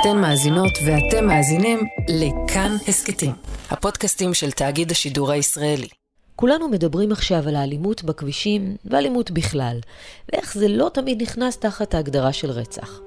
אתן מאזינות ואתם מאזינים לכאן הסכתים, הפודקאסטים של תאגיד השידור הישראלי. כולנו מדברים עכשיו על האלימות בכבישים ואלימות בכלל, ואיך זה לא תמיד נכנס תחת ההגדרה של רצח.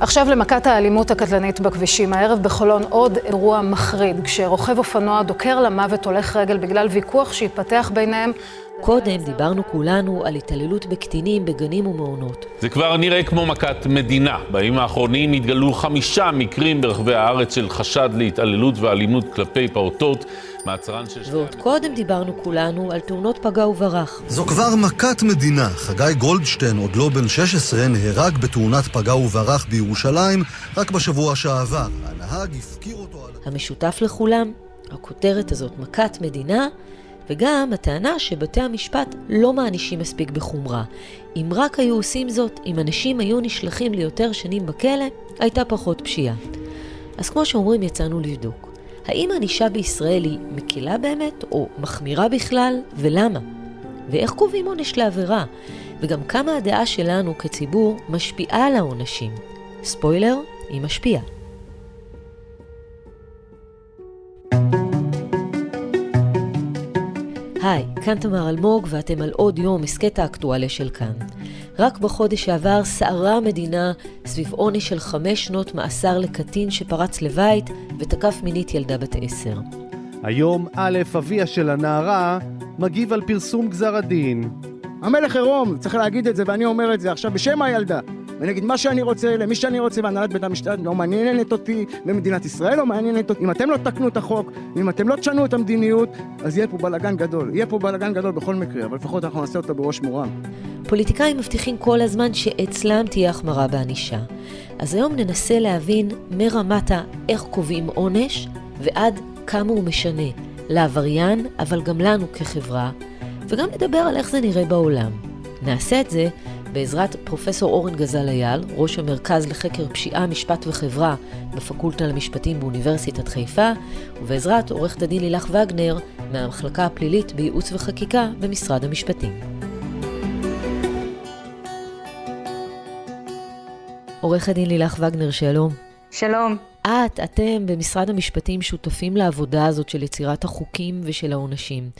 עכשיו למכת האלימות הקטלנית בכבישים. הערב בחולון עוד אירוע מחריד, כשרוכב אופנוע דוקר למוות הולך רגל בגלל ויכוח שהתפתח ביניהם. קודם דיברנו כולנו על התעללות בקטינים בגנים ומעונות. זה כבר נראה כמו מכת מדינה. בימים האחרונים התגלו חמישה מקרים ברחבי הארץ של חשד להתעללות ואלימות כלפי פעוטות. מעצרן של... ועוד קודם דיברנו כולנו על תאונות פגע וברח. זו כבר מכת מדינה. חגי גולדשטיין, עוד לא בן 16, נהרג בתאונת פגע וברח בירושלים רק בשבוע שעבר. הנהג הפקיר אותו על... המשותף לכולם, הכותרת הזאת, מכת מדינה, וגם הטענה שבתי המשפט לא מענישים מספיק בחומרה. אם רק היו עושים זאת, אם אנשים היו נשלחים ליותר שנים בכלא, הייתה פחות פשיעה. אז כמו שאומרים, יצאנו לבדוק. האם הענישה בישראל היא מקילה באמת, או מחמירה בכלל, ולמה? ואיך קובעים עונש לעבירה? וגם כמה הדעה שלנו כציבור משפיעה על העונשים. ספוילר, היא משפיעה. היי, כאן תמר אלמוג ואתם על עוד יום הסכת האקטואליה של כאן. רק בחודש שעבר סערה המדינה סביב עונש של חמש שנות מאסר לקטין שפרץ לבית ותקף מינית ילדה בת עשר. היום א', אביה של הנערה, מגיב על פרסום גזר הדין. המלך עירום, צריך להגיד את זה, ואני אומר את זה עכשיו בשם הילדה. ואני אגיד מה שאני רוצה, למי שאני רוצה, והנהלת בית המשפט לא מעניינת אותי, ומדינת ישראל לא מעניינת אותי. אם אתם לא תקנו את החוק, אם אתם לא תשנו את המדיניות, אז יהיה פה בלאגן גדול. יהיה פה בלאגן גדול בכל מקרה, אבל לפחות אנחנו נעשה אותו בראש מורם. פוליטיקאים מבטיחים כל הזמן שאצלם תהיה החמרה בענישה. אז היום ננסה להבין מרמת האיך קובעים עונש ועד כמה הוא משנה לעבריין, אבל גם לנו כחברה, וגם נדבר על איך זה נראה בעולם. נעשה את זה בעזרת פרופסור אורן גזל אייל, ראש המרכז לחקר פשיעה, משפט וחברה בפקולטה למשפטים באוניברסיטת חיפה, ובעזרת עורכת הדין לילך וגנר מהמחלקה הפלילית בייעוץ וחקיקה במשרד המשפטים. עורך הדין לילך וגנר, שלום. שלום. את, אתם במשרד המשפטים שותפים לעבודה הזאת של יצירת החוקים ושל העונשים.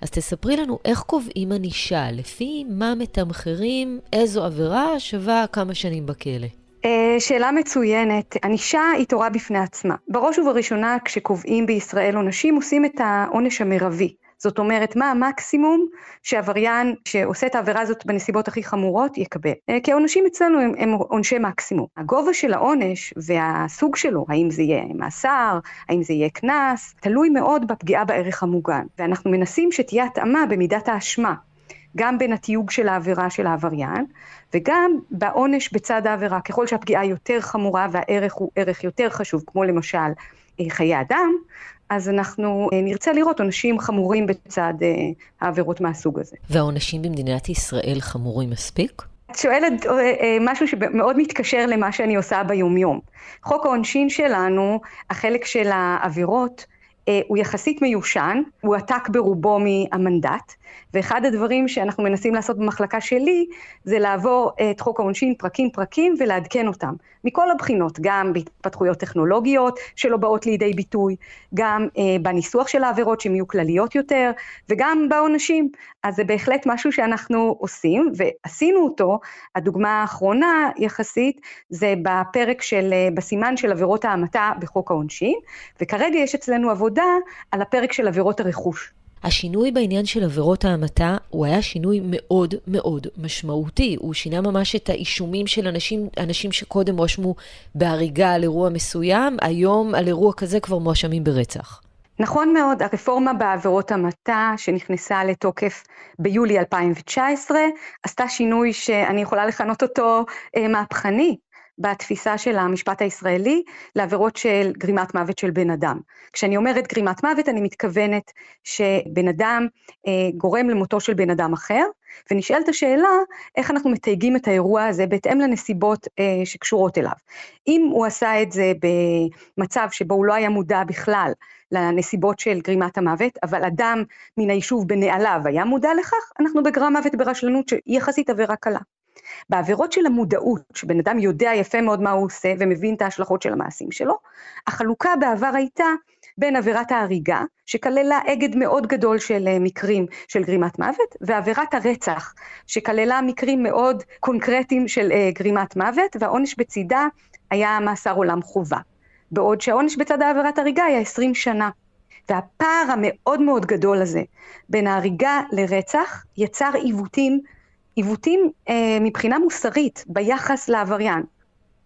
אז תספרי לנו איך קובעים ענישה, לפי מה מתמחרים, איזו עבירה שווה כמה שנים בכלא. אה, שאלה מצוינת. ענישה היא תורה בפני עצמה. בראש ובראשונה, כשקובעים בישראל עונשים, עושים את העונש המרבי. זאת אומרת, מה המקסימום שעבריין שעושה את העבירה הזאת בנסיבות הכי חמורות יקבל. אה, כי העונשים אצלנו הם, הם עונשי מקסימום. הגובה של העונש והסוג שלו, האם זה יהיה מאסר, האם זה יהיה קנס, תלוי מאוד בפגיעה בערך המוגן. ואנחנו מנסים שתהיה התאמה במידת האשמה. גם בין התיוג של העבירה של העבריין, וגם בעונש בצד העבירה. ככל שהפגיעה יותר חמורה והערך הוא ערך יותר חשוב, כמו למשל אה, חיי אדם, אז אנחנו אה, נרצה לראות עונשים חמורים בצד אה, העבירות מהסוג הזה. והעונשים במדינת ישראל חמורים מספיק? את שואלת משהו שמאוד מתקשר למה שאני עושה ביומיום. חוק העונשין שלנו, החלק של העבירות, הוא יחסית מיושן, הוא עתק ברובו מהמנדט, ואחד הדברים שאנחנו מנסים לעשות במחלקה שלי, זה לעבור את חוק העונשין פרקים פרקים ולעדכן אותם. מכל הבחינות, גם בהתפתחויות טכנולוגיות שלא באות לידי ביטוי, גם אה, בניסוח של העבירות שהן יהיו כלליות יותר, וגם בעונשים. אז זה בהחלט משהו שאנחנו עושים, ועשינו אותו, הדוגמה האחרונה יחסית, זה בפרק של, אה, בסימן של עבירות ההמתה בחוק העונשין, וכרגע יש אצלנו עבודה על הפרק של עבירות הרכוש. השינוי בעניין של עבירות ההמתה הוא היה שינוי מאוד מאוד משמעותי. הוא שינה ממש את האישומים של אנשים, אנשים שקודם הואשמו בהריגה על אירוע מסוים, היום על אירוע כזה כבר מואשמים ברצח. נכון מאוד, הרפורמה בעבירות המתה שנכנסה לתוקף ביולי 2019 עשתה שינוי שאני יכולה לכנות אותו אה, מהפכני. בתפיסה של המשפט הישראלי לעבירות של גרימת מוות של בן אדם. כשאני אומרת גרימת מוות, אני מתכוונת שבן אדם אה, גורם למותו של בן אדם אחר, ונשאלת השאלה איך אנחנו מתייגים את האירוע הזה בהתאם לנסיבות אה, שקשורות אליו. אם הוא עשה את זה במצב שבו הוא לא היה מודע בכלל לנסיבות של גרימת המוות, אבל אדם מן היישוב בנעליו היה מודע לכך, אנחנו בגרם מוות ברשלנות שהיא יחסית עבירה קלה. בעבירות של המודעות, שבן אדם יודע יפה מאוד מה הוא עושה ומבין את ההשלכות של המעשים שלו, החלוקה בעבר הייתה בין עבירת ההריגה, שכללה אגד מאוד גדול של אה, מקרים של גרימת מוות, ועבירת הרצח, שכללה מקרים מאוד קונקרטיים של אה, גרימת מוות, והעונש בצידה היה מאסר עולם חובה. בעוד שהעונש בצד העבירת הריגה היה 20 שנה. והפער המאוד מאוד גדול הזה בין ההריגה לרצח יצר עיוותים, עיוותים אה, מבחינה מוסרית ביחס לעבריין.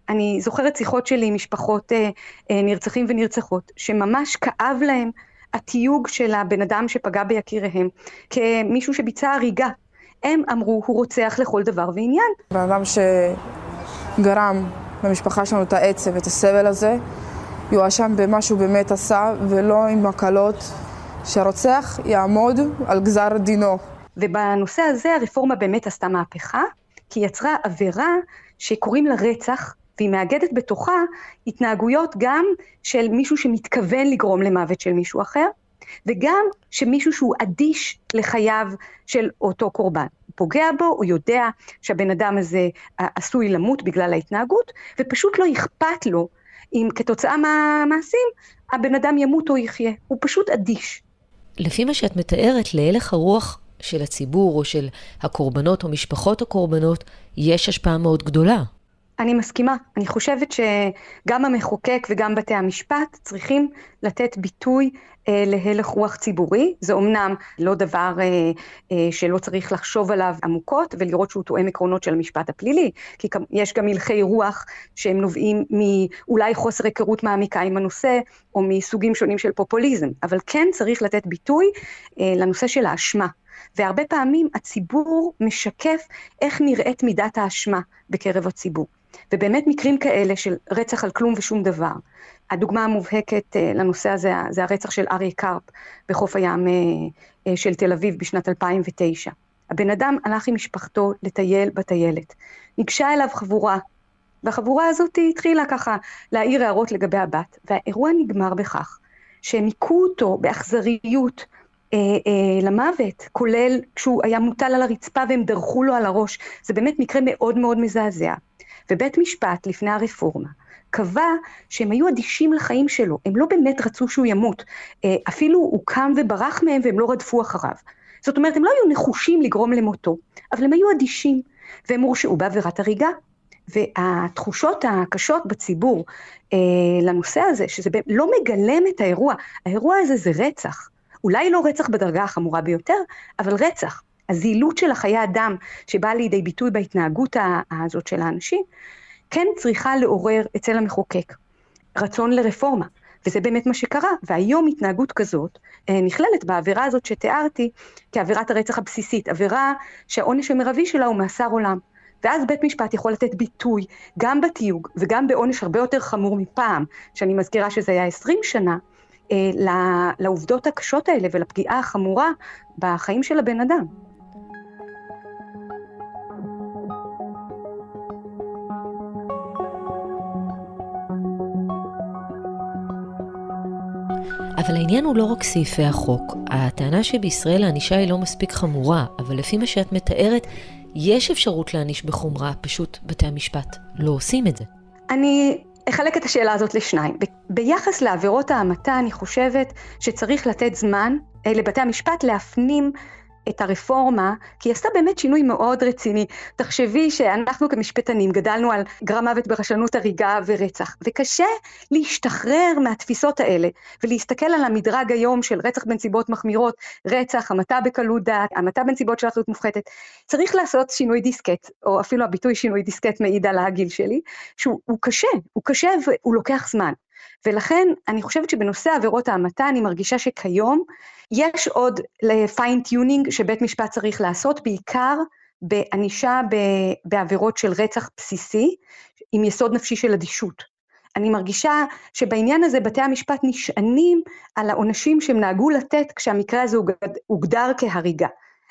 אני זוכרת שיחות שלי עם משפחות אה, אה, נרצחים ונרצחות, שממש כאב להם התיוג של הבן אדם שפגע ביקיריהם כמישהו שביצע הריגה. הם אמרו, הוא רוצח לכל דבר ועניין. בן אדם שגרם למשפחה שלנו את העצב, את הסבל הזה, יואשם במה שהוא באמת עשה, ולא עם הקלות, שהרוצח יעמוד על גזר דינו. ובנושא הזה הרפורמה באמת עשתה מהפכה, כי היא יצרה עבירה שקוראים לה רצח, והיא מאגדת בתוכה התנהגויות גם של מישהו שמתכוון לגרום למוות של מישהו אחר, וגם שמישהו שהוא אדיש לחייו של אותו קורבן. הוא פוגע בו, הוא יודע שהבן אדם הזה עשוי למות בגלל ההתנהגות, ופשוט לא אכפת לו אם כתוצאה מהמעשים הבן אדם ימות או יחיה. הוא פשוט אדיש. לפי מה שאת מתארת, להלך הרוח של הציבור או של הקורבנות או משפחות הקורבנות, יש השפעה מאוד גדולה. אני מסכימה. אני חושבת שגם המחוקק וגם בתי המשפט צריכים לתת ביטוי להלך רוח ציבורי. זה אומנם לא דבר אה, אה, שלא צריך לחשוב עליו עמוקות ולראות שהוא תואם עקרונות של המשפט הפלילי, כי יש גם הלכי רוח שהם נובעים מאולי חוסר היכרות מעמיקה עם הנושא, או מסוגים שונים של פופוליזם, אבל כן צריך לתת ביטוי אה, לנושא של האשמה. והרבה פעמים הציבור משקף איך נראית מידת האשמה בקרב הציבור. ובאמת מקרים כאלה של רצח על כלום ושום דבר. הדוגמה המובהקת uh, לנושא הזה זה הרצח של אריה קרפ בחוף הים uh, uh, של תל אביב בשנת 2009. הבן אדם הלך עם משפחתו לטייל בטיילת. ניגשה אליו חבורה, והחבורה הזאת התחילה ככה להעיר הערות לגבי הבת, והאירוע נגמר בכך שהם היכו אותו באכזריות אה, אה, למוות, כולל כשהוא היה מוטל על הרצפה והם דרכו לו על הראש. זה באמת מקרה מאוד מאוד מזעזע. ובית משפט, לפני הרפורמה, קבע שהם היו אדישים לחיים שלו, הם לא באמת רצו שהוא ימות. אה, אפילו הוא קם וברח מהם והם לא רדפו אחריו. זאת אומרת, הם לא היו נחושים לגרום למותו, אבל הם היו אדישים, והם הורשעו בעבירת הריגה. והתחושות הקשות בציבור אה, לנושא הזה, שזה לא מגלם את האירוע, האירוע הזה זה רצח. אולי לא רצח בדרגה החמורה ביותר, אבל רצח. הזילות של החיי אדם שבאה לידי ביטוי בהתנהגות הזאת של האנשים, כן צריכה לעורר אצל המחוקק רצון לרפורמה. וזה באמת מה שקרה, והיום התנהגות כזאת אה, נכללת בעבירה הזאת שתיארתי כעבירת הרצח הבסיסית, עבירה שהעונש המרבי שלה הוא מאסר עולם. ואז בית משפט יכול לתת ביטוי גם בתיוג וגם בעונש הרבה יותר חמור מפעם, שאני מזכירה שזה היה 20 שנה, אה, לעובדות הקשות האלה ולפגיעה החמורה בחיים של הבן אדם. אבל העניין הוא לא רק סעיפי החוק. הטענה שבישראל הענישה היא לא מספיק חמורה, אבל לפי מה שאת מתארת, יש אפשרות להעניש בחומרה, פשוט בתי המשפט לא עושים את זה. אני אחלק את השאלה הזאת לשניים. ביחס לעבירות ההמתה, אני חושבת שצריך לתת זמן אה, לבתי המשפט להפנים את הרפורמה, כי היא עשתה באמת שינוי מאוד רציני. תחשבי שאנחנו כמשפטנים גדלנו על גרם מוות ברשלנות הריגה ורצח, וקשה להשתחרר מהתפיסות האלה, ולהסתכל על המדרג היום של רצח בנסיבות מחמירות, רצח, המתה בקלות דעת, המתה בנסיבות של אחריות מופחתת. צריך לעשות שינוי דיסקט, או אפילו הביטוי שינוי דיסקט מעיד על הגיל שלי, שהוא קשה, הוא קשה והוא לוקח זמן. ולכן אני חושבת שבנושא עבירות ההמתה אני מרגישה שכיום יש עוד ל fine-tuning שבית משפט צריך לעשות, בעיקר בענישה בעבירות של רצח בסיסי, עם יסוד נפשי של אדישות. אני מרגישה שבעניין הזה בתי המשפט נשענים על העונשים שהם נהגו לתת כשהמקרה הזה הוגדר כהריגה.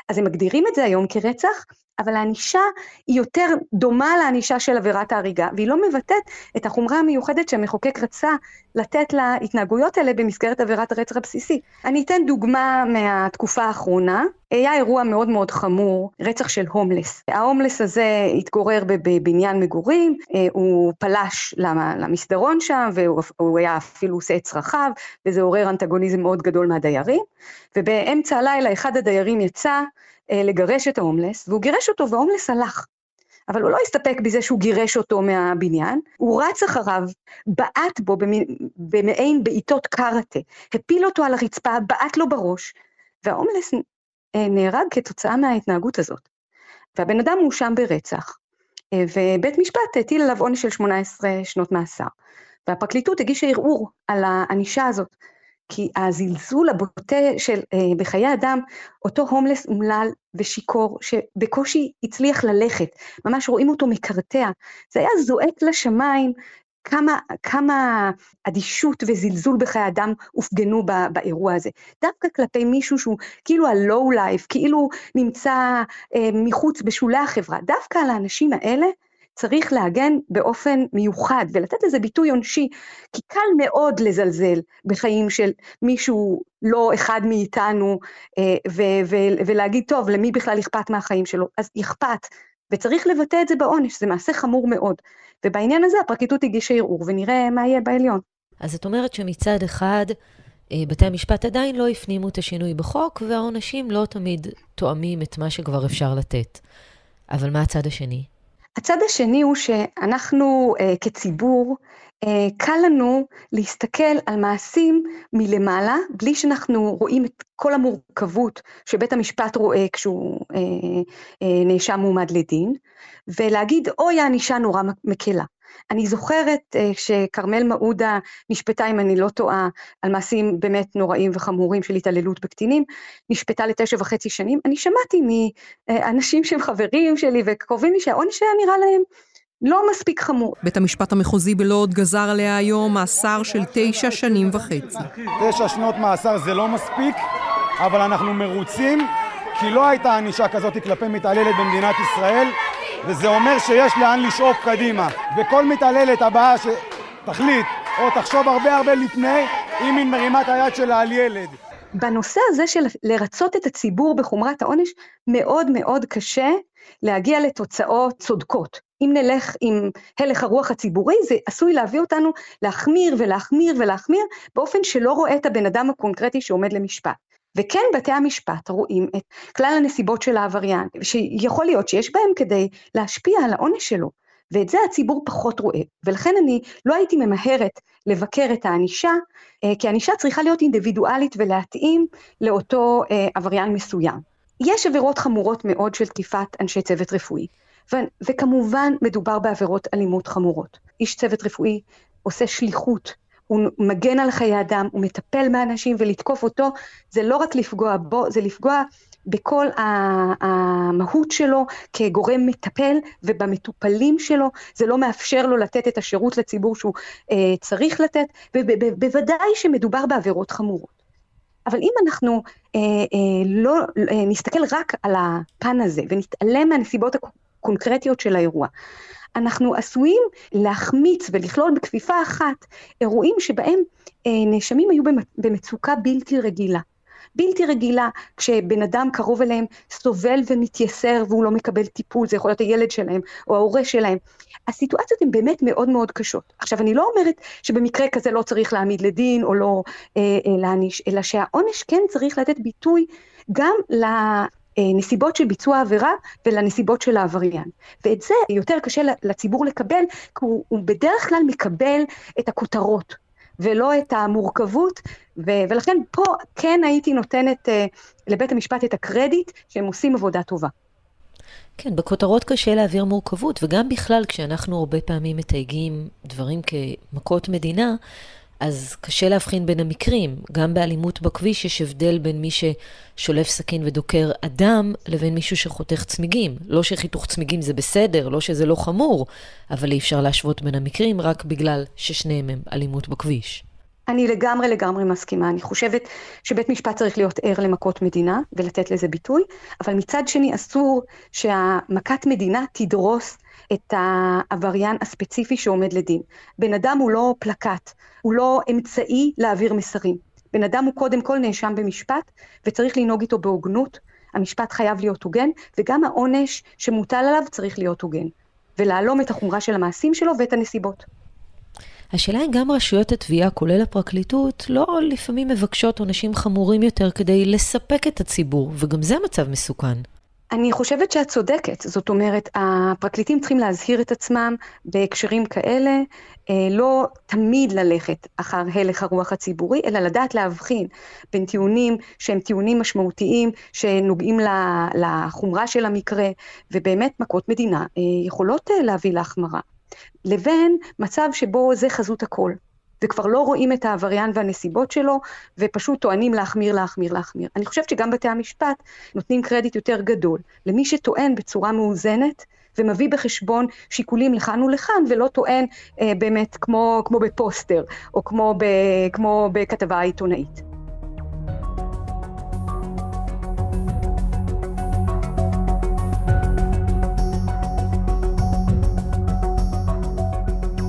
אז הם מגדירים את זה היום כרצח, אבל הענישה היא יותר דומה לענישה של עבירת ההריגה, והיא לא מבטאת את החומרה המיוחדת שהמחוקק רצה לתת להתנהגויות האלה במסגרת עבירת הרצח הבסיסי. אני אתן דוגמה מהתקופה האחרונה. היה אירוע מאוד מאוד חמור, רצח של הומלס. ההומלס הזה התגורר בבניין מגורים, אה, הוא פלש למסדרון שם, והוא היה אפילו עושה את צרכיו, וזה עורר אנטגוניזם מאוד גדול מהדיירים, ובאמצע הלילה אחד הדיירים יצא לגרש את ההומלס, והוא גירש אותו וההומלס הלך. אבל הוא לא הסתפק בזה שהוא גירש אותו מהבניין, הוא רץ אחריו, בעט בו במעין בעיטות קראטה, הפיל אותו על הרצפה, בעט לו בראש, וההומלס אה, נהרג כתוצאה מההתנהגות הזאת. והבן אדם מואשם ברצח, אה, ובית משפט הטיל עליו עונש של 18 שנות מאסר. והפרקליטות הגישה ערעור על הענישה הזאת. כי הזלזול הבוטה של, אה, בחיי אדם, אותו הומלס אומלל ושיכור, שבקושי הצליח ללכת, ממש רואים אותו מקרטע, זה היה זועק לשמיים כמה, כמה אדישות וזלזול בחיי אדם הופגנו ב, באירוע הזה. דווקא כלפי מישהו שהוא כאילו ה-low life, כאילו נמצא אה, מחוץ בשולי החברה, דווקא על האנשים האלה, צריך להגן באופן מיוחד ולתת לזה ביטוי עונשי, כי קל מאוד לזלזל בחיים של מישהו לא אחד מאיתנו אה, ו- ו- ולהגיד, טוב, למי בכלל אכפת מהחיים שלו? אז אכפת, וצריך לבטא את זה בעונש, זה מעשה חמור מאוד. ובעניין הזה הפרקליטות הגישה ערעור, ונראה מה יהיה בעליון. אז את אומרת שמצד אחד, אה, בתי המשפט עדיין לא הפנימו את השינוי בחוק, והעונשים לא תמיד תואמים את מה שכבר אפשר לתת. אבל מה הצד השני? הצד השני הוא שאנחנו uh, כציבור, uh, קל לנו להסתכל על מעשים מלמעלה, בלי שאנחנו רואים את כל המורכבות שבית המשפט רואה כשהוא uh, uh, נאשם מועמד לדין, ולהגיד, אוי, הענישה נורא מקלה. אני זוכרת uh, שכרמל מעודה נשפטה, אם אני לא טועה, על מעשים באמת נוראים וחמורים של התעללות בקטינים, נשפטה לתשע וחצי שנים. אני שמעתי מאנשים שהם חברים שלי וקרובים לי שהעונש היה נראה להם לא מספיק חמור. בית המשפט המחוזי בלוד גזר עליה היום מאסר של תשע שנים וחצי. תשע שנות מאסר זה לא מספיק, אבל אנחנו מרוצים, כי לא הייתה ענישה כזאת כלפי מתעללת במדינת ישראל. וזה אומר שיש לאן לשאוף קדימה. וכל מתעללת הבאה שתחליט או תחשוב הרבה הרבה לפני, אם היא מרימה את היד שלה על ילד. בנושא הזה של לרצות את הציבור בחומרת העונש, מאוד מאוד קשה להגיע לתוצאות צודקות. אם נלך עם הלך הרוח הציבורי, זה עשוי להביא אותנו להחמיר ולהחמיר ולהחמיר, באופן שלא רואה את הבן אדם הקונקרטי שעומד למשפט. וכן בתי המשפט רואים את כלל הנסיבות של העבריין, שיכול להיות שיש בהם כדי להשפיע על העונש שלו, ואת זה הציבור פחות רואה, ולכן אני לא הייתי ממהרת לבקר את הענישה, אה, כי הענישה צריכה להיות אינדיבידואלית ולהתאים לאותו אה, עבריין מסוים. יש עבירות חמורות מאוד של תקיפת אנשי צוות רפואי, ו- וכמובן מדובר בעבירות אלימות חמורות. איש צוות רפואי עושה שליחות הוא מגן על חיי אדם, הוא מטפל באנשים, ולתקוף אותו זה לא רק לפגוע בו, זה לפגוע בכל המהות שלו כגורם מטפל ובמטופלים שלו, זה לא מאפשר לו לתת את השירות לציבור שהוא אה, צריך לתת, ובוודאי שמדובר בעבירות חמורות. אבל אם אנחנו אה, אה, לא אה, נסתכל רק על הפן הזה ונתעלם מהנסיבות הקונקרטיות של האירוע, אנחנו עשויים להחמיץ ולכלול בכפיפה אחת אירועים שבהם אה, נאשמים היו במצוקה בלתי רגילה. בלתי רגילה, כשבן אדם קרוב אליהם סובל ומתייסר והוא לא מקבל טיפול, זה יכול להיות הילד שלהם או ההורה שלהם. הסיטואציות הן באמת מאוד מאוד קשות. עכשיו, אני לא אומרת שבמקרה כזה לא צריך להעמיד לדין או לא אה, אה, להעניש, אלא שהעונש כן צריך לתת ביטוי גם לנסיבות של ביצוע העבירה ולנסיבות של העבריין. ואת זה יותר קשה לציבור לקבל, כי הוא, הוא בדרך כלל מקבל את הכותרות, ולא את המורכבות, ו- ולכן פה כן הייתי נותנת uh, לבית המשפט את הקרדיט שהם עושים עבודה טובה. כן, בכותרות קשה להעביר מורכבות, וגם בכלל כשאנחנו הרבה פעמים מתייגים דברים כמכות מדינה, אז קשה להבחין בין המקרים. גם באלימות בכביש יש הבדל בין מי ששולף סכין ודוקר אדם, לבין מישהו שחותך צמיגים. לא שחיתוך צמיגים זה בסדר, לא שזה לא חמור, אבל אי אפשר להשוות בין המקרים רק בגלל ששניהם הם אלימות בכביש. אני לגמרי לגמרי מסכימה. אני חושבת שבית משפט צריך להיות ער למכות מדינה ולתת לזה ביטוי, אבל מצד שני אסור שהמכת מדינה תדרוס את העבריין הספציפי שעומד לדין. בן אדם הוא לא פלקט, הוא לא אמצעי להעביר מסרים. בן אדם הוא קודם כל נאשם במשפט, וצריך לנהוג איתו בהוגנות. המשפט חייב להיות הוגן, וגם העונש שמוטל עליו צריך להיות הוגן. ולהלום את החומרה של המעשים שלו ואת הנסיבות. השאלה היא גם רשויות התביעה, כולל הפרקליטות, לא לפעמים מבקשות עונשים חמורים יותר כדי לספק את הציבור, וגם זה מצב מסוכן. אני חושבת שאת צודקת, זאת אומרת, הפרקליטים צריכים להזהיר את עצמם בהקשרים כאלה, אה, לא תמיד ללכת אחר הלך הרוח הציבורי, אלא לדעת להבחין בין טיעונים שהם טיעונים משמעותיים, שנוגעים לחומרה של המקרה, ובאמת מכות מדינה אה, יכולות אה, להביא להחמרה, לבין מצב שבו זה חזות הכל. וכבר לא רואים את העבריין והנסיבות שלו, ופשוט טוענים להחמיר, להחמיר, להחמיר. אני חושבת שגם בתי המשפט נותנים קרדיט יותר גדול למי שטוען בצורה מאוזנת, ומביא בחשבון שיקולים לכאן ולכאן, ולא טוען אה, באמת כמו, כמו בפוסטר, או כמו, ב, כמו בכתבה עיתונאית.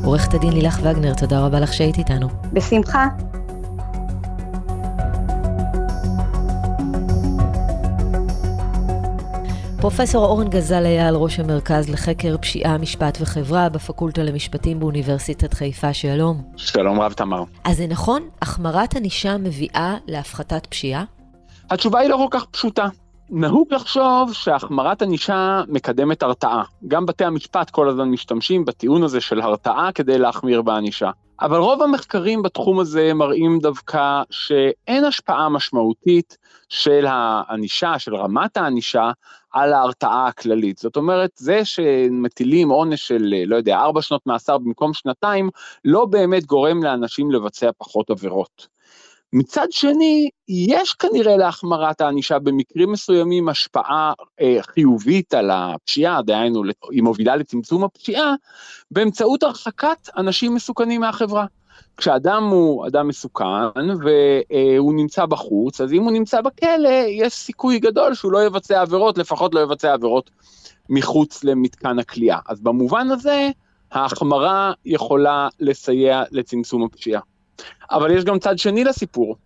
עורכת הדין לילך וגנר, תודה רבה לך שהיית איתנו. בשמחה. פרופסור אורן גזל אייל, ראש המרכז לחקר פשיעה, משפט וחברה בפקולטה למשפטים באוניברסיטת חיפה, שלום. שלום רב תמר. אז זה נכון? החמרת ענישה מביאה להפחתת פשיעה? התשובה היא לא כל כך פשוטה. נהוג לחשוב שהחמרת ענישה מקדמת הרתעה. גם בתי המשפט כל הזמן משתמשים בטיעון הזה של הרתעה כדי להחמיר בענישה. אבל רוב המחקרים בתחום הזה מראים דווקא שאין השפעה משמעותית של הענישה, של רמת הענישה, על ההרתעה הכללית. זאת אומרת, זה שמטילים עונש של, לא יודע, ארבע שנות מאסר במקום שנתיים, לא באמת גורם לאנשים לבצע פחות עבירות. מצד שני, יש כנראה להחמרת הענישה במקרים מסוימים השפעה אה, חיובית על הפשיעה, דהיינו, היא מובילה לצמצום הפשיעה, באמצעות הרחקת אנשים מסוכנים מהחברה. כשאדם הוא אדם מסוכן והוא נמצא בחוץ, אז אם הוא נמצא בכלא, יש סיכוי גדול שהוא לא יבצע עבירות, לפחות לא יבצע עבירות מחוץ למתקן הכליאה. אז במובן הזה, ההחמרה יכולה לסייע לצמצום הפשיעה. אבל יש גם צד שני לסיפור,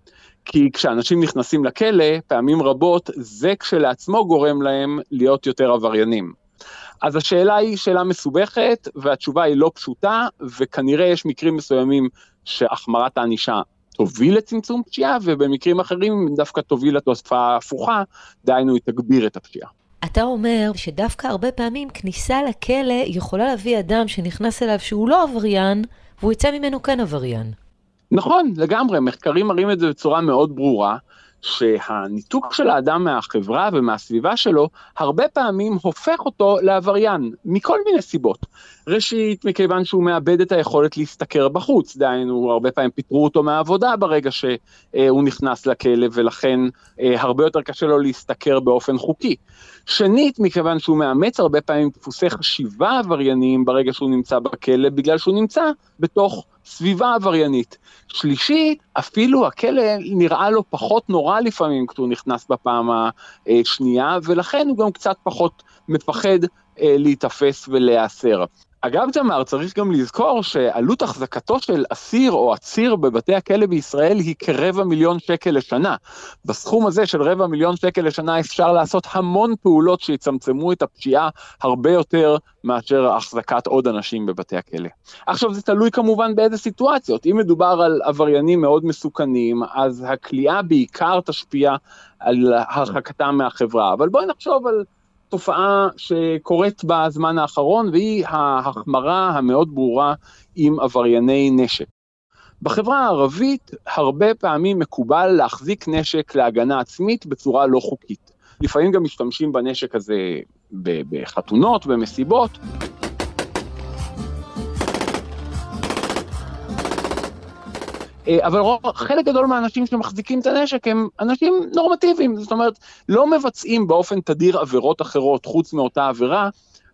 כי כשאנשים נכנסים לכלא, פעמים רבות זה כשלעצמו גורם להם להיות יותר עבריינים. אז השאלה היא שאלה מסובכת, והתשובה היא לא פשוטה, וכנראה יש מקרים מסוימים שהחמרת הענישה תוביל לצמצום פשיעה, ובמקרים אחרים דווקא תוביל לתוספה הפוכה, דהיינו היא תגביר את הפשיעה. אתה אומר שדווקא הרבה פעמים כניסה לכלא יכולה להביא אדם שנכנס אליו שהוא לא עבריין, והוא יצא ממנו כן עבריין. נכון, לגמרי, מחקרים מראים את זה בצורה מאוד ברורה, שהניתוק של האדם מהחברה ומהסביבה שלו, הרבה פעמים הופך אותו לעבריין, מכל מיני סיבות. ראשית, מכיוון שהוא מאבד את היכולת להשתכר בחוץ, דהיינו, הרבה פעמים פיטרו אותו מהעבודה ברגע שהוא נכנס לכלא, ולכן אה, הרבה יותר קשה לו להשתכר באופן חוקי. שנית, מכיוון שהוא מאמץ הרבה פעמים דפוסי חשיבה עברייניים ברגע שהוא נמצא בכלא, בגלל שהוא נמצא בתוך סביבה עבריינית. שלישית, אפילו הכלא נראה לו פחות נורא לפעמים כשהוא נכנס בפעם השנייה, ולכן הוא גם קצת פחות מפחד אה, להיתפס ולהיאסר. אגב, תמר, צריך גם לזכור שעלות החזקתו של אסיר או עציר בבתי הכלא בישראל היא כרבע מיליון שקל לשנה. בסכום הזה של רבע מיליון שקל לשנה אפשר לעשות המון פעולות שיצמצמו את הפשיעה הרבה יותר מאשר החזקת עוד אנשים בבתי הכלא. עכשיו, זה תלוי כמובן באיזה סיטואציות. אם מדובר על עבריינים מאוד מסוכנים, אז הכליאה בעיקר תשפיע על הרחקתם מהחברה. אבל בואי נחשוב על... תופעה שקורית בזמן האחרון, והיא ההחמרה המאוד ברורה עם עברייני נשק. בחברה הערבית הרבה פעמים מקובל להחזיק נשק להגנה עצמית בצורה לא חוקית. לפעמים גם משתמשים בנשק הזה בחתונות, במסיבות. אבל חלק גדול מהאנשים שמחזיקים את הנשק הם אנשים נורמטיביים, זאת אומרת, לא מבצעים באופן תדיר עבירות אחרות חוץ מאותה עבירה,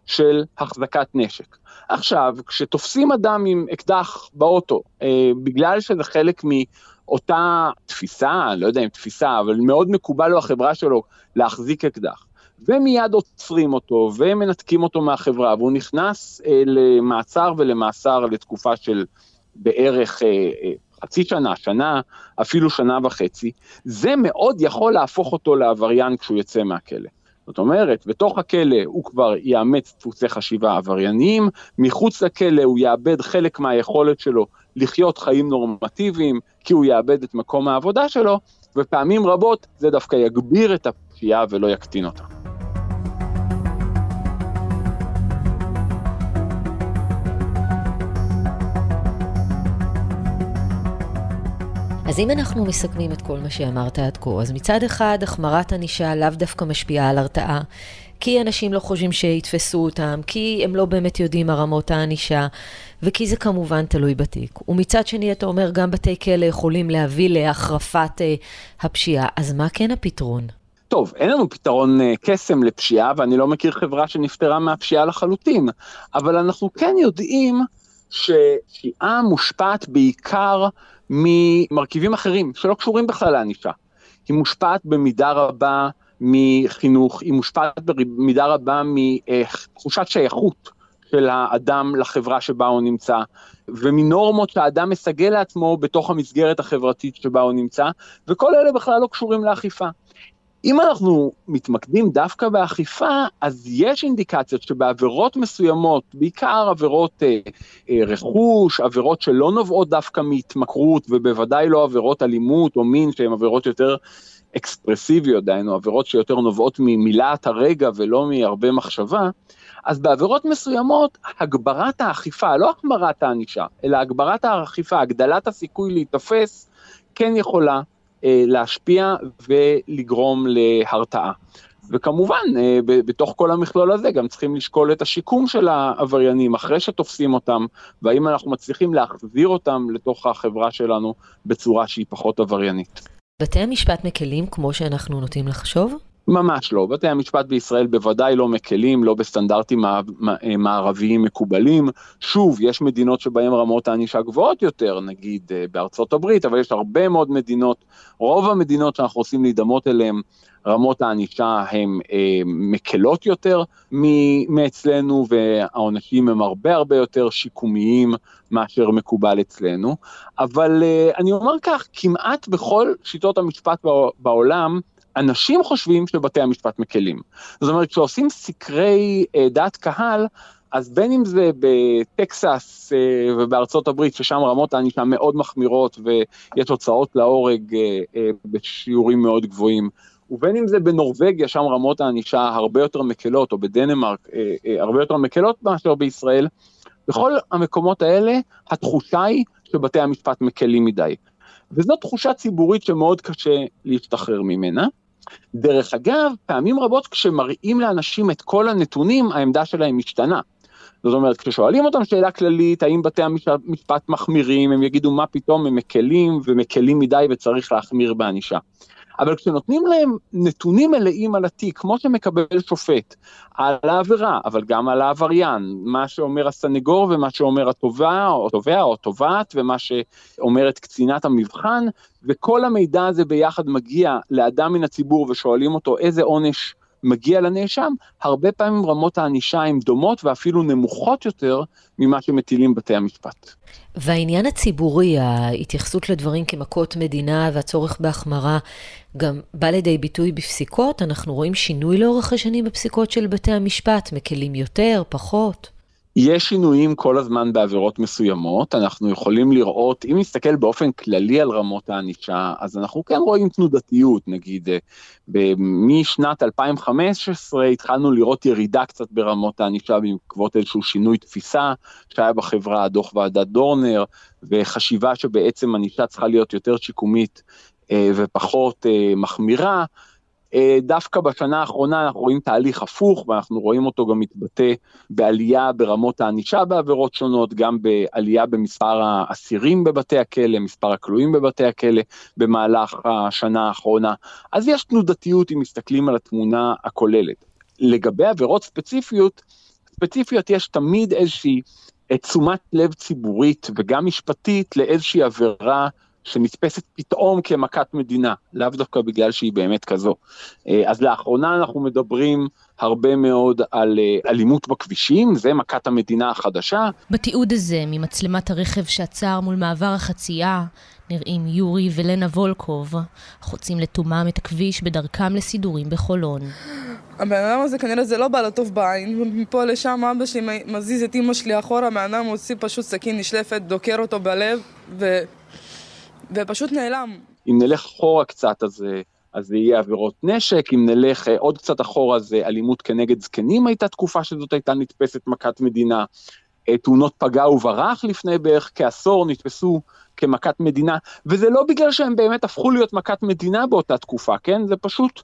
של החזקת נשק. עכשיו, כשתופסים אדם עם אקדח באוטו, אה, בגלל שזה חלק מאותה תפיסה, לא יודע אם תפיסה, אבל מאוד מקובל לו החברה שלו להחזיק אקדח, ומיד עוצרים אותו ומנתקים אותו מהחברה, והוא נכנס אה, למעצר ולמאסר לתקופה של בערך אה, אה, חצי שנה, שנה, אפילו שנה וחצי, זה מאוד יכול להפוך אותו לעבריין כשהוא יצא מהכלא. זאת אומרת, בתוך הכלא הוא כבר יאמץ דפוסי חשיבה עברייניים, מחוץ לכלא הוא יאבד חלק מהיכולת שלו לחיות חיים נורמטיביים, כי הוא יאבד את מקום העבודה שלו, ופעמים רבות זה דווקא יגביר את הפשיעה ולא יקטין אותה. אז אם אנחנו מסכמים את כל מה שאמרת עד כה, אז מצד אחד, החמרת ענישה לאו דווקא משפיעה על הרתעה, כי אנשים לא חושבים שיתפסו אותם, כי הם לא באמת יודעים מה רמות הענישה, וכי זה כמובן תלוי בתיק. ומצד שני, אתה אומר, גם בתי כלא יכולים להביא להחרפת אה, הפשיעה, אז מה כן הפתרון? טוב, אין לנו פתרון uh, קסם לפשיעה, ואני לא מכיר חברה שנפטרה מהפשיעה לחלוטין, אבל אנחנו כן יודעים שפשיעה מושפעת בעיקר ממרכיבים אחרים שלא קשורים בכלל לענישה. היא מושפעת במידה רבה מחינוך, היא מושפעת במידה רבה מתחושת שייכות של האדם לחברה שבה הוא נמצא, ומנורמות שהאדם מסגל לעצמו בתוך המסגרת החברתית שבה הוא נמצא, וכל אלה בכלל לא קשורים לאכיפה. אם אנחנו מתמקדים דווקא באכיפה, אז יש אינדיקציות שבעבירות מסוימות, בעיקר עבירות אה, אה, רכוש, עבירות שלא נובעות דווקא מהתמכרות, ובוודאי לא עבירות אלימות או מין, שהן עבירות יותר אקספרסיביות, דהיינו עבירות שיותר נובעות ממילת הרגע ולא מהרבה מחשבה, אז בעבירות מסוימות, הגברת האכיפה, לא החמרת הענישה, אלא הגברת האכיפה, הגדלת הסיכוי להיתפס, כן יכולה להשפיע ולגרום להרתעה. וכמובן, אה, בתוך כל המכלול הזה גם צריכים לשקול את השיקום של העבריינים אחרי שתופסים אותם, והאם אנחנו מצליחים להחזיר אותם לתוך החברה שלנו בצורה שהיא פחות עבריינית. בתי המשפט מקלים כמו שאנחנו נוטים לחשוב? ממש לא. בתי המשפט בישראל בוודאי לא מקלים, לא בסטנדרטים מערביים מקובלים. שוב, יש מדינות שבהן רמות הענישה גבוהות יותר, נגיד אה, בארצות הברית, אבל יש הרבה מאוד מדינות, רוב המדינות שאנחנו רוצים להידמות אליהן, רמות הענישה הן אה, מקלות יותר מאצלנו, והעונשים הם הרבה הרבה יותר שיקומיים מאשר מקובל אצלנו. אבל אה, אני אומר כך, כמעט בכל שיטות המשפט בעולם, אנשים חושבים שבתי המשפט מקלים. זאת אומרת, כשעושים סקרי אה, דעת קהל, אז בין אם זה בטקסס אה, ובארצות הברית, ששם רמות הענישה מאוד מחמירות ויש הוצאות להורג אה, אה, בשיעורים מאוד גבוהים, ובין אם זה בנורבגיה, שם רמות הענישה הרבה יותר מקלות, או בדנמרק אה, אה, הרבה יותר מקלות מאשר בישראל, בכל המקומות האלה התחושה היא שבתי המשפט מקלים מדי. וזו תחושה ציבורית שמאוד קשה להשתחרר ממנה. דרך אגב, פעמים רבות כשמראים לאנשים את כל הנתונים, העמדה שלהם משתנה. זאת אומרת, כששואלים אותם שאלה כללית, האם בתי המשפט מחמירים, הם יגידו מה פתאום הם מקלים ומקלים מדי וצריך להחמיר בענישה. אבל כשנותנים להם נתונים מלאים על התיק, כמו שמקבל שופט, על העבירה, אבל גם על העבריין, מה שאומר הסנגור ומה שאומר התובע או התובע או התובעת ומה שאומרת קצינת המבחן, וכל המידע הזה ביחד מגיע לאדם מן הציבור ושואלים אותו איזה עונש מגיע לנאשם, הרבה פעמים רמות הענישה הן דומות ואפילו נמוכות יותר ממה שמטילים בתי המשפט. והעניין הציבורי, ההתייחסות לדברים כמכות מדינה והצורך בהחמרה, גם בא לידי ביטוי בפסיקות? אנחנו רואים שינוי לאורך השנים בפסיקות של בתי המשפט, מקלים יותר, פחות? יש שינויים כל הזמן בעבירות מסוימות, אנחנו יכולים לראות, אם נסתכל באופן כללי על רמות הענישה, אז אנחנו כן רואים תנודתיות, נגיד אה, משנת 2015 התחלנו לראות ירידה קצת ברמות הענישה בעקבות איזשהו שינוי תפיסה שהיה בחברה, דוח ועדת דורנר, וחשיבה שבעצם ענישה צריכה להיות יותר שיקומית אה, ופחות אה, מחמירה. אה, דווקא בשנה האחרונה אנחנו רואים תהליך הפוך, ואנחנו רואים אותו גם מתבטא בעלייה ברמות הענישה בעבירות שונות, גם בעלייה במספר האסירים בבתי הכלא, מספר הכלואים בבתי הכלא במהלך השנה האחרונה. אז יש תנודתיות אם מסתכלים על התמונה הכוללת. לגבי עבירות ספציפיות, ספציפיות יש תמיד איזושהי תשומת לב ציבורית וגם משפטית לאיזושהי עבירה שנתפסת פתאום כמכת מדינה, לאו דווקא בגלל שהיא באמת כזו. אז לאחרונה אנחנו מדברים הרבה מאוד על אלימות בכבישים, זה מכת המדינה החדשה. בתיעוד הזה, ממצלמת הרכב שעצר מול מעבר החצייה, נראים יורי ולנה וולקוב, חוצים לתומם את הכביש בדרכם לסידורים בחולון. הבן אדם הזה כנראה זה לא בא לו טוב בעין, מפה לשם אבא שלי מזיז את אמא שלי אחורה, הבן אדם מוציא פשוט סכין נשלפת, דוקר אותו בלב, ו... ופשוט נעלם. אם נלך אחורה קצת, אז, אז זה יהיה עבירות נשק, אם נלך עוד קצת אחורה, זה אלימות כנגד זקנים הייתה תקופה שזאת הייתה נתפסת מכת מדינה. תאונות פגע וברח לפני בערך כעשור נתפסו כמכת מדינה, וזה לא בגלל שהם באמת הפכו להיות מכת מדינה באותה תקופה, כן? זה פשוט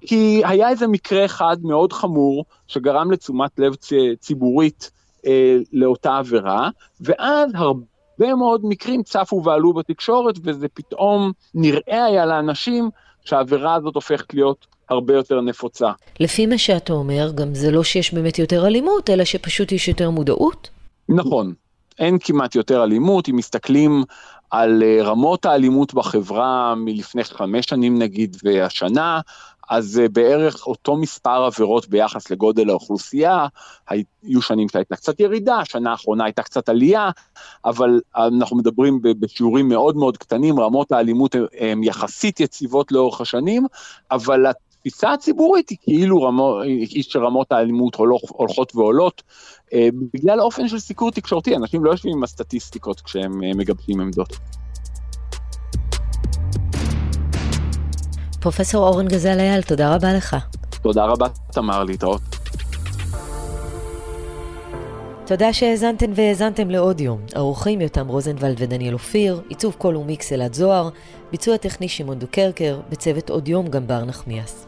כי היה איזה מקרה אחד מאוד חמור שגרם לתשומת לב ציבורית אה, לאותה עבירה, ואז הרבה מאוד מקרים צפו ועלו בתקשורת, וזה פתאום נראה היה לאנשים שהעבירה הזאת הופכת להיות הרבה יותר נפוצה. לפי מה שאתה אומר, גם זה לא שיש באמת יותר אלימות, אלא שפשוט יש יותר מודעות? נכון. אין כמעט יותר אלימות, אם מסתכלים על רמות האלימות בחברה מלפני חמש שנים נגיד והשנה, אז בערך אותו מספר עבירות ביחס לגודל האוכלוסייה, היו שנים שהייתה קצת ירידה, השנה האחרונה הייתה קצת עלייה, אבל אנחנו מדברים בשיעורים מאוד מאוד קטנים, רמות האלימות הן יחסית יציבות לאורך השנים, אבל התפיסה הציבורית היא כאילו רמו, היא שרמות האלימות הולכות ועולות, בגלל האופן של סיקור תקשורתי, אנשים לא יושבים עם הסטטיסטיקות כשהם מגבשים עמדות. פרופסור אורן גזל אייל, תודה רבה לך. תודה רבה, תמר, להתראות. תודה שהאזנתן והאזנתם לעוד יום. עורכים יותם רוזנבלד ודניאל אופיר, עיצוב קול ומיקס אלעד זוהר, ביצוע טכני שמעון דוקרקר, בצוות עוד יום גם בר נחמיאס.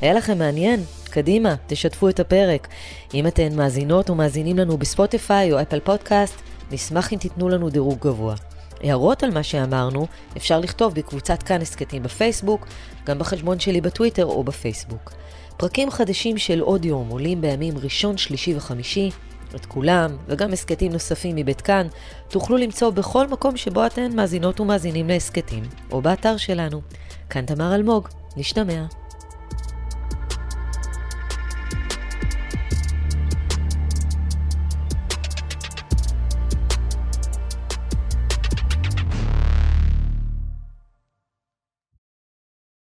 היה לכם מעניין? קדימה, תשתפו את הפרק. אם אתן מאזינות או מאזינים לנו בספוטיפיי או אפל פודקאסט, נשמח אם תיתנו לנו דירוג גבוה. הערות על מה שאמרנו אפשר לכתוב בקבוצת כאן הסכתים בפייסבוק, גם בחשבון שלי בטוויטר או בפייסבוק. פרקים חדשים של עוד יום עולים בימים ראשון, שלישי וחמישי. את כולם, וגם הסכתים נוספים מבית כאן, תוכלו למצוא בכל מקום שבו אתן מאזינות ומאזינים להסכתים, או באתר שלנו. כאן תמר אלמוג, נשתמע.